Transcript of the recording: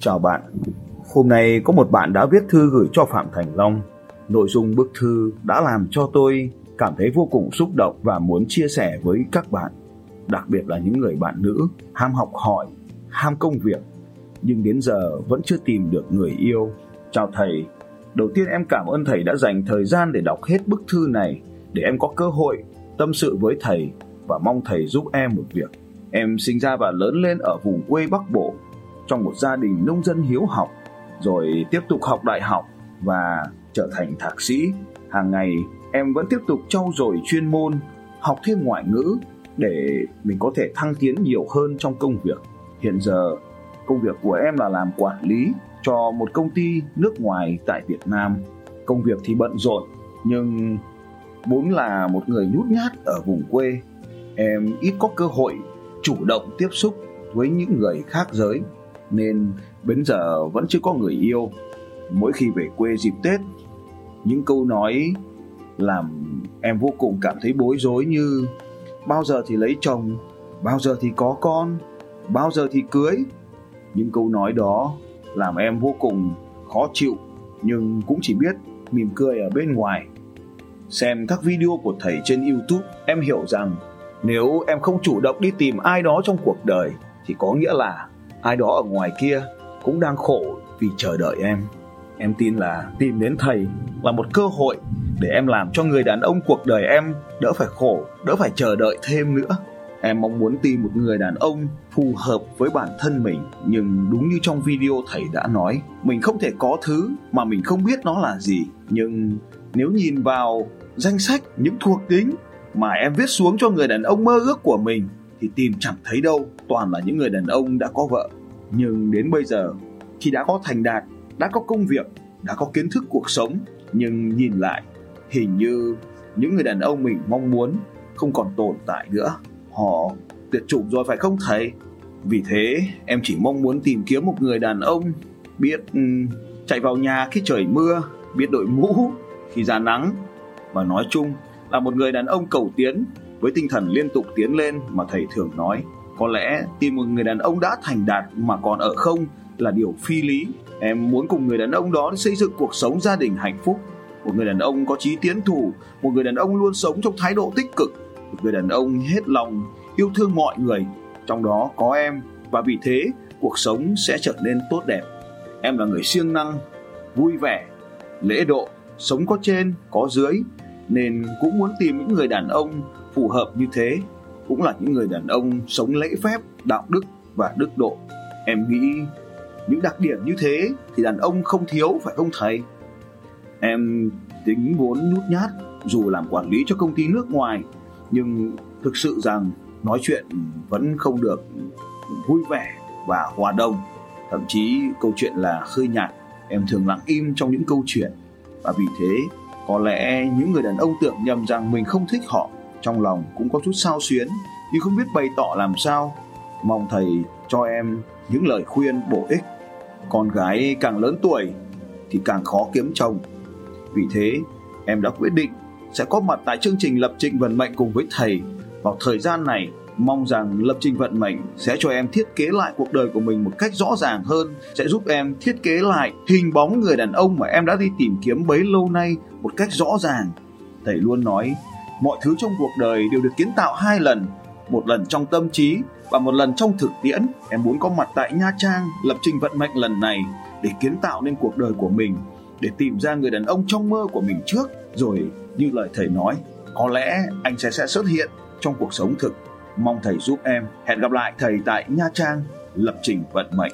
Chào bạn. Hôm nay có một bạn đã viết thư gửi cho Phạm Thành Long. Nội dung bức thư đã làm cho tôi cảm thấy vô cùng xúc động và muốn chia sẻ với các bạn, đặc biệt là những người bạn nữ ham học hỏi, ham công việc nhưng đến giờ vẫn chưa tìm được người yêu. Chào thầy, đầu tiên em cảm ơn thầy đã dành thời gian để đọc hết bức thư này để em có cơ hội tâm sự với thầy và mong thầy giúp em một việc. Em sinh ra và lớn lên ở vùng quê Bắc Bộ trong một gia đình nông dân hiếu học, rồi tiếp tục học đại học và trở thành thạc sĩ. Hàng ngày em vẫn tiếp tục trau dồi chuyên môn, học thêm ngoại ngữ để mình có thể thăng tiến nhiều hơn trong công việc. Hiện giờ công việc của em là làm quản lý cho một công ty nước ngoài tại Việt Nam. Công việc thì bận rộn nhưng vốn là một người nhút nhát ở vùng quê, em ít có cơ hội chủ động tiếp xúc với những người khác giới nên đến giờ vẫn chưa có người yêu. Mỗi khi về quê dịp Tết, những câu nói làm em vô cùng cảm thấy bối rối như bao giờ thì lấy chồng, bao giờ thì có con, bao giờ thì cưới. Những câu nói đó làm em vô cùng khó chịu nhưng cũng chỉ biết mỉm cười ở bên ngoài. Xem các video của thầy trên YouTube, em hiểu rằng nếu em không chủ động đi tìm ai đó trong cuộc đời thì có nghĩa là ai đó ở ngoài kia cũng đang khổ vì chờ đợi em. Em tin là tìm đến thầy là một cơ hội để em làm cho người đàn ông cuộc đời em đỡ phải khổ, đỡ phải chờ đợi thêm nữa. Em mong muốn tìm một người đàn ông phù hợp với bản thân mình Nhưng đúng như trong video thầy đã nói Mình không thể có thứ mà mình không biết nó là gì Nhưng nếu nhìn vào danh sách những thuộc tính mà em viết xuống cho người đàn ông mơ ước của mình thì tìm chẳng thấy đâu Toàn là những người đàn ông đã có vợ. Nhưng đến bây giờ khi đã có thành đạt, đã có công việc, đã có kiến thức cuộc sống Nhưng nhìn lại hình như những người đàn ông mình mong muốn không còn tồn tại nữa. Họ tuyệt chủng rồi phải không thầy? Vì thế em chỉ mong muốn tìm kiếm một người đàn ông biết um, chạy vào nhà khi trời mưa, biết đội mũ khi ra nắng. Và nói chung là một người đàn ông cầu tiến với tinh thần liên tục tiến lên mà thầy thường nói. Có lẽ tìm một người đàn ông đã thành đạt mà còn ở không là điều phi lý. Em muốn cùng người đàn ông đó xây dựng cuộc sống gia đình hạnh phúc. Một người đàn ông có chí tiến thủ, một người đàn ông luôn sống trong thái độ tích cực, một người đàn ông hết lòng yêu thương mọi người, trong đó có em và vì thế cuộc sống sẽ trở nên tốt đẹp. Em là người siêng năng, vui vẻ, lễ độ, sống có trên, có dưới nên cũng muốn tìm những người đàn ông phù hợp như thế, cũng là những người đàn ông sống lễ phép, đạo đức và đức độ. Em nghĩ những đặc điểm như thế thì đàn ông không thiếu phải không thầy? Em tính muốn nhút nhát dù làm quản lý cho công ty nước ngoài nhưng thực sự rằng nói chuyện vẫn không được vui vẻ và hòa đồng thậm chí câu chuyện là khơi nhạt em thường lặng im trong những câu chuyện và vì thế có lẽ những người đàn ông tưởng nhầm rằng mình không thích họ trong lòng cũng có chút sao xuyến, nhưng không biết bày tỏ làm sao. Mong thầy cho em những lời khuyên bổ ích. Con gái càng lớn tuổi thì càng khó kiếm chồng. Vì thế, em đã quyết định sẽ có mặt tại chương trình lập trình vận mệnh cùng với thầy. Vào thời gian này, mong rằng lập trình vận mệnh sẽ cho em thiết kế lại cuộc đời của mình một cách rõ ràng hơn, sẽ giúp em thiết kế lại hình bóng người đàn ông mà em đã đi tìm kiếm bấy lâu nay một cách rõ ràng. Thầy luôn nói mọi thứ trong cuộc đời đều được kiến tạo hai lần, một lần trong tâm trí và một lần trong thực tiễn. Em muốn có mặt tại nha trang, lập trình vận mệnh lần này để kiến tạo nên cuộc đời của mình, để tìm ra người đàn ông trong mơ của mình trước. Rồi, như lời thầy nói, có lẽ anh sẽ sẽ xuất hiện trong cuộc sống thực. Mong thầy giúp em. Hẹn gặp lại thầy tại nha trang, lập trình vận mệnh.